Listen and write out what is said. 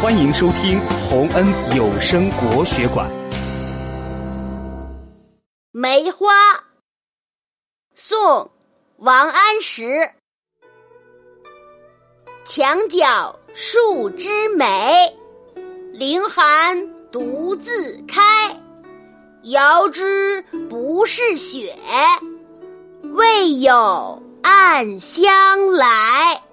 欢迎收听洪恩有声国学馆。梅花宋王安石墙角数枝梅凌寒独自开遥知不是雪为有暗香来。